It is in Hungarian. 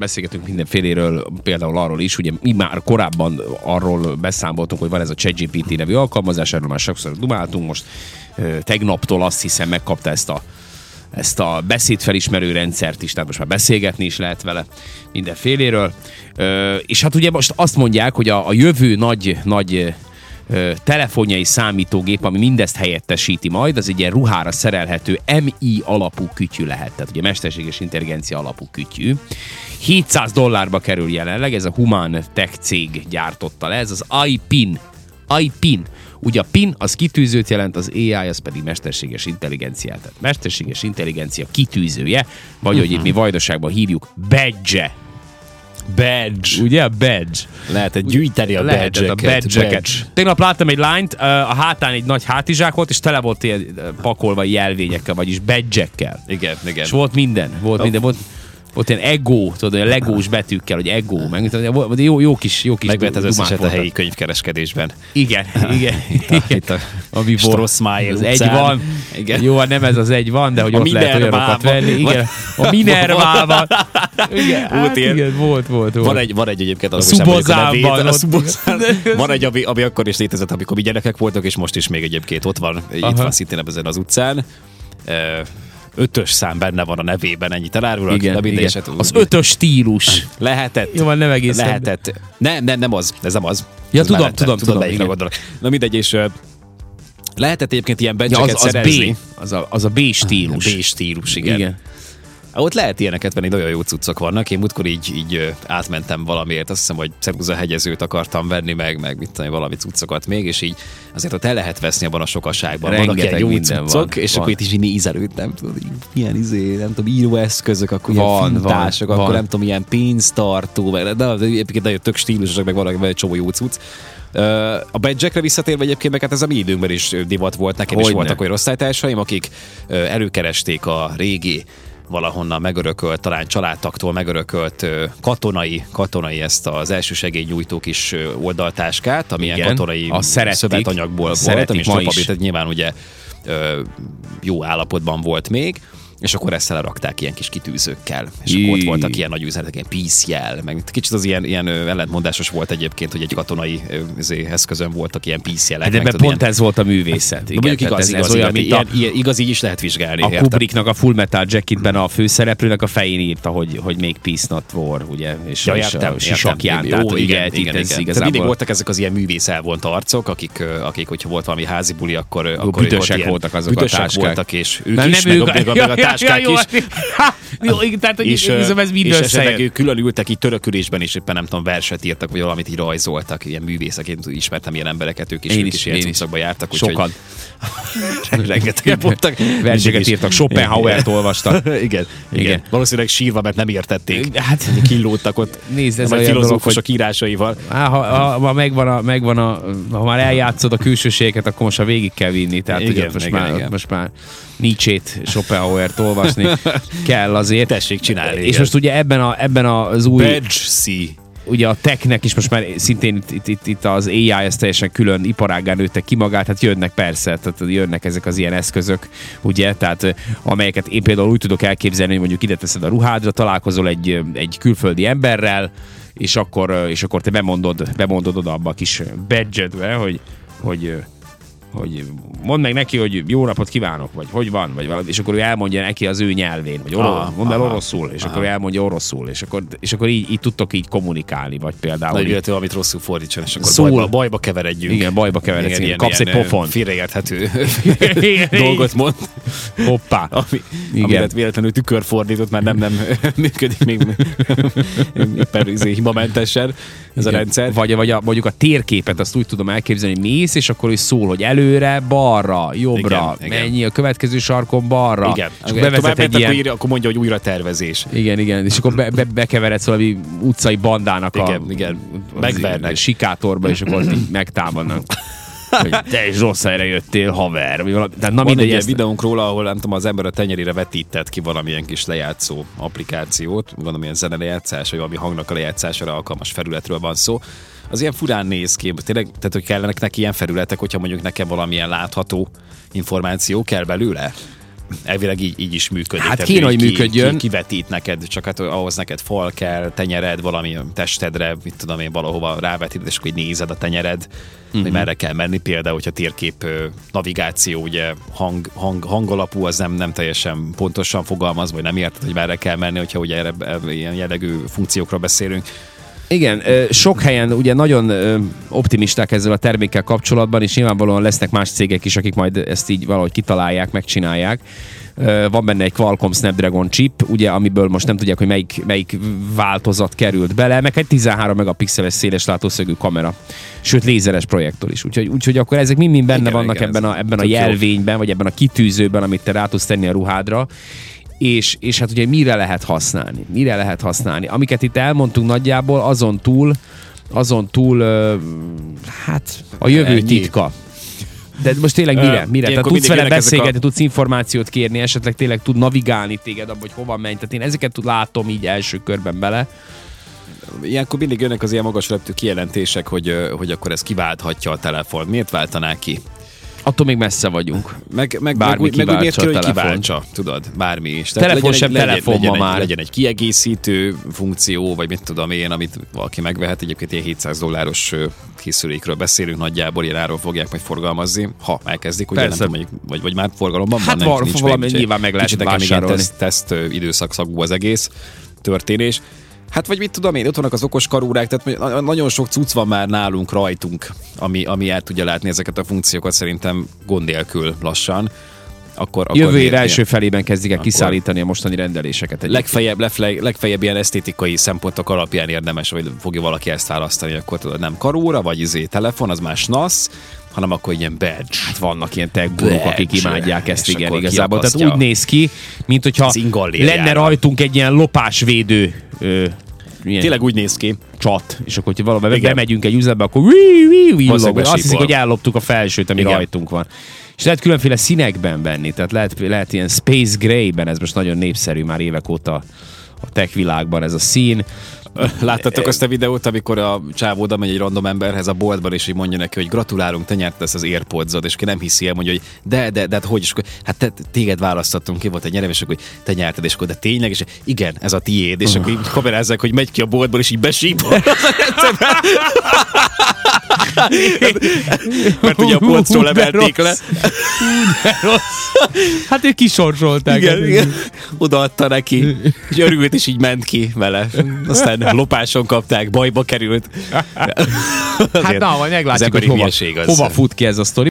beszélgetünk mindenféléről, például arról is, ugye mi már korábban arról beszámoltunk, hogy van ez a ChatGPT nevű alkalmazás, erről már sokszor dumáltunk, most tegnaptól azt hiszem megkapta ezt a ezt a beszédfelismerő rendszert is, tehát most már beszélgetni is lehet vele mindenféléről. Ö, és hát ugye most azt mondják, hogy a, a jövő nagy, nagy ö, telefonjai számítógép, ami mindezt helyettesíti majd, az egy ilyen ruhára szerelhető MI alapú kütyű lehet, tehát ugye mesterséges intelligencia alapú kütyű. 700 dollárba kerül jelenleg, ez a Human Tech cég gyártotta le, ez az iPin. iPin. Ugye a PIN az kitűzőt jelent, az AI az pedig mesterséges intelligenciát. Tehát mesterséges intelligencia kitűzője, vagy hogy itt mi vajdaságban hívjuk, badge. Badge. Ugye a badge? Lehetett gyűjteni a Lehetett a badge-eket. badge-eket. Tegnap láttam egy lányt, a hátán egy nagy hátizsák volt, és tele volt ilyen pakolva jelvényekkel, vagyis badge-ekkel. Igen, igen. És volt minden, volt minden, volt, volt ilyen ego, tudod, olyan legós betűkkel, hogy ego, meg volt- jó, jó kis, jó kis Megvett az összeset a helyi könyvkereskedésben. Igen, igen. Itt a, itt a Ami. Strossmayer Az egy van. Igen. Jó, hát nem ez az egy van, de hogy A ott lehet olyanokat Minervában. venni. Igen, a Minervában. Igen, hát ilyen. igen, volt, volt, volt. Van egy, van egy egyébként, A emlékszem a ott- Szubozán. Van egy, ami, ami akkor is létezett, amikor mi gyerekek voltak, és most is még egyébként ott van, itt van szintén ezen az utcán. Ötös szám benne van a nevében, ennyit elárulok. igen, de mindegy, igen. Az ötös stílus. Lehetett. Jó, van, nem egészen. Lehetett. Nem, nem, nem az. Ez nem az. Ja, Ez tudom, mellette. tudom, tudom, igen. gondolok. Na mindegy, és lehetett egyébként ilyen Ja, badge az, az szerezni. B. Az a, az a B stílus. B stílus, igen. igen. Ott lehet ilyeneket venni, nagyon jó cuccok vannak. Én múltkor így, így átmentem valamiért, azt hiszem, hogy Ceruza hegyezőt akartam venni, meg, meg mit tudom, valami cuccokat még, és így azért ott el lehet veszni abban a sokaságban. Vannak Rengeteg ilyen jó cuccok, van, és van. akkor itt is így nézelődtem, tudod, így, milyen izé, nem tudom, íróeszközök, akkor ilyen Van, fintások, van, akkor van. nem tudom, ilyen pénztartó, meg, de, de egyébként nagyon tök stílusosak, meg vannak egy csomó jó cucc. A badge visszatérve egyébként, meg hát ez a mi időnkben is divat volt, nekem is Hogyne. voltak olyan osztálytársaim, akik előkeresték a régi valahonnan megörökölt, talán családtaktól megörökölt katonai, katonai ezt az első segélynyújtó kis ö, oldaltáskát, ami ilyen Igen, katonai azt szerették. szövetanyagból volt, Szeretik ami is. nyilván ugye jó állapotban volt még, és akkor ezt lerakták ilyen kis kitűzőkkel. És akkor ott Jé. voltak ilyen nagy üzenetek, ilyen peace jel, meg kicsit az ilyen, ilyen ellentmondásos volt egyébként, hogy egy katonai izé, eszközön voltak ilyen peace jelek. Hát meg pont ilyen, ez volt a művészet. de Igen, mondjuk tehát igaz, ez, igaz, ez olyan, mint a, ilyen, igaz, így is lehet vizsgálni. a? Kubricknak a Full Metal Jacketben a főszereplőnek a fején írta, hogy, hogy még Peace Not War, ugye? És, Ja, és értem, a sisakján. Tehát, Jó, hogy igen, igen, igen, igen. Tehát igazából... mindig voltak ezek az ilyen művész elvont arcok, akik, akik hogyha volt valami házi buli, akkor, akkor büdösek voltak azok a táskák. voltak, és ők Nem, is, meg, ők, meg, táskák jó, is. Jó, igen, tehát, és, ö, ez mind és esetleg külön ültek így törökülésben, és éppen nem tudom, verset írtak, vagy valamit így rajzoltak, ilyen művészek, én ismertem ilyen embereket, ők is, Én ők is, is, ilyen cuccokba jártak. Sokan. Rengetegen voltak. Verseket írtak, Schopenhauert olvastak. igen, igen, Igen. Valószínűleg sírva, mert nem értették. Hát, Kínlódtak ott. Nézd, ez a filozófusok írásaival. Ha, ha, ha, megvan a, megvan a, ha már eljátszod a külsőségeket, akkor most már végig kell vinni. Tehát, Igen, ott most, igen, már, igen. most már Nietzsét, Schopenhauert olvasni kell azért. Tessék csinálni. És igen. most ugye ebben, a, ebben az új, Badge C. ugye a technek is most már szintén itt, itt, itt, itt az AI ez teljesen külön iparágán nőtte ki magát, hát jönnek persze, tehát jönnek ezek az ilyen eszközök, ugye, tehát ö, amelyeket én például úgy tudok elképzelni, hogy mondjuk ide teszed a ruhádra, találkozol egy, ö, egy külföldi emberrel, és akkor, ö, és akkor te bemondod, bemondod oda abba a kis badge hogy, hogy hogy mondd meg neki, hogy jó napot kívánok, vagy hogy van, vagy valami, és akkor ő elmondja neki az ő nyelvén, vagy oro, Aha, mondd el oroszul, és aha. akkor ő elmondja oroszul, és akkor, és akkor így, így tudtok így kommunikálni, vagy például Nagy így, illető, amit rosszul fordítson, és akkor Szól. bajba, bajba keveredjünk. Igen, bajba keveredsz, igen, kapsz egy ilyen, pofont. Félreérthető Igen, dolgot mond, hoppá. ami, Igen. ami lett véletlenül tükörfordított, mert nem, nem működik még éppen izé hibamentesen ez a Igen. rendszer. Vagy, vagy a, mondjuk a térképet, azt úgy tudom elképzelni, hogy mész, és akkor is szól, hogy előre, balra, jobbra, Igen, igen. mennyi a következő sarkon balra. Igen, És akkor bevezet egy akkor, ilyen... írja, akkor mondja, hogy újra tervezés. Igen, igen, és akkor be, be, bekeveredsz valami utcai bandának a, Igen, igen. Megvernek. sikátorba, és akkor megtámadnak. Hogy te is rossz helyre jöttél, haver. vagy valami. Tehát na Van egy ezt, videónk róla, ahol nem tudom, az ember a tenyerére vetített ki valamilyen kis lejátszó applikációt, gondolom ilyen zene lejátszás, vagy valami hangnak a lejátszására alkalmas felületről van szó. Az ilyen furán néz ki, tényleg, tehát hogy kellenek neki ilyen felületek, hogyha mondjuk nekem valamilyen látható információ kell belőle. Elvileg így, így is működik. Hát kéne, hogy működjön. Ki, kivetít neked, csak hát ahhoz neked fal kell, tenyered, valami testedre, mit tudom én, valahova rávetít, és akkor így nézed a tenyered, uh-huh. hogy merre kell menni. Például, hogyha térkép navigáció, ugye hang, hang, hangalapú, az nem, nem teljesen pontosan fogalmaz, vagy nem érted, hogy merre kell menni, hogyha ugye erre, ilyen jellegű funkciókról beszélünk. Igen, sok helyen ugye nagyon optimisták ezzel a termékkel kapcsolatban, és nyilvánvalóan lesznek más cégek is, akik majd ezt így valahogy kitalálják, megcsinálják. Van benne egy Qualcomm Snapdragon chip, ugye, amiből most nem tudják, hogy melyik, melyik változat került bele, meg egy 13 megapixeles széles látószögű kamera. Sőt, lézeres projektor is. Úgyhogy, úgyhogy akkor ezek mind-mind benne Igen, vannak igen, ebben a, ebben a jelvényben, vagy ebben a kitűzőben, amit te rá tudsz tenni a ruhádra. És, és hát ugye mire lehet használni? Mire lehet használni? Amiket itt elmondtunk nagyjából, azon túl, azon túl, hát a jövő Ennyi. titka. De most tényleg mire? Mire? Tehát tudsz vele beszélgetni, a- tudsz információt kérni, esetleg tényleg tud navigálni téged abba, hogy hova menj. Tehát én ezeket tud látom így első körben bele. Ilyenkor mindig jönnek az ilyen magas kijelentések, hogy, hogy akkor ez kiválthatja a telefon. Miért váltaná ki? Attól még messze vagyunk. Meg, meg, Bármi meg, úgy, meg úgy miért kell, hogy kiváltsa, tudod, bármi is. Telefon sem legyen, telefon legyen, ma egy, már. legyen egy kiegészítő funkció, vagy mit tudom én, amit valaki megvehet. Egyébként ilyen 700 dolláros készülékről beszélünk nagyjából, ilyen áron fogják majd forgalmazni, ha elkezdik, ugye nem Persze. tudom, mondjuk, vagy, vagy már forgalomban Hát van, nem, nincs valami nyilván meg lehet vásárolni. teszt, teszt ö, időszakszakú az egész történés. Hát vagy mit tudom én, ott vannak az okos karórák, tehát na- nagyon sok cucc van már nálunk rajtunk, ami, ami el tudja látni ezeket a funkciókat szerintem gond nélkül lassan. Akkor, akkor Jövő év első felében kezdik el Akkor- kiszállítani a mostani rendeléseket. egyébként. legfeljebb, legfeljebb, legfeljebb ilyen esztétikai szempontok alapján érdemes, hogy fogja valaki ezt választani, akkor tudod, nem karóra, vagy izé telefon, az más nasz, hanem akkor ilyen badge. Hát vannak ilyen tech guruk, akik imádják ezt, És igen, igazából. Tehát úgy néz ki, mint hogyha lenne rajtunk egy ilyen lopásvédő ö, ilyen Tényleg úgy néz ki. csat, és akkor, hogyha valami Igen. bemegyünk egy üzletbe, akkor wii, wii, wii, Valószínűleg log, azt hiszik, hogy elloptuk a felsőt, ami Igen. rajtunk van. És lehet különféle színekben venni, tehát lehet, lehet ilyen Space Gray-ben, ez most nagyon népszerű már évek óta a tech világban ez a szín. Láttatok azt a videót, amikor a csávó oda megy egy random emberhez a boltban, és így mondja neki, hogy gratulálunk, te nyerted ezt az airpods és aki nem hiszi el, mondja, hogy de, de, de, hát hogy, és akkor, hát te, téged választottunk ki, volt egy nyerem, és akkor hogy te nyerted, és akkor de tényleg, és igen, ez a tiéd, és akkor így kamerázzák, hogy megy ki a boltból, és így besípol. Mert ugye a polcról emelték le. Hát ők kisorsolták. Igen, igen. Odaadta neki, és örült, és így ment ki vele. Aztán lopáson kapták, bajba került. Hát na, majd meglátjuk, hogy hova, hova fut ki ez a sztori.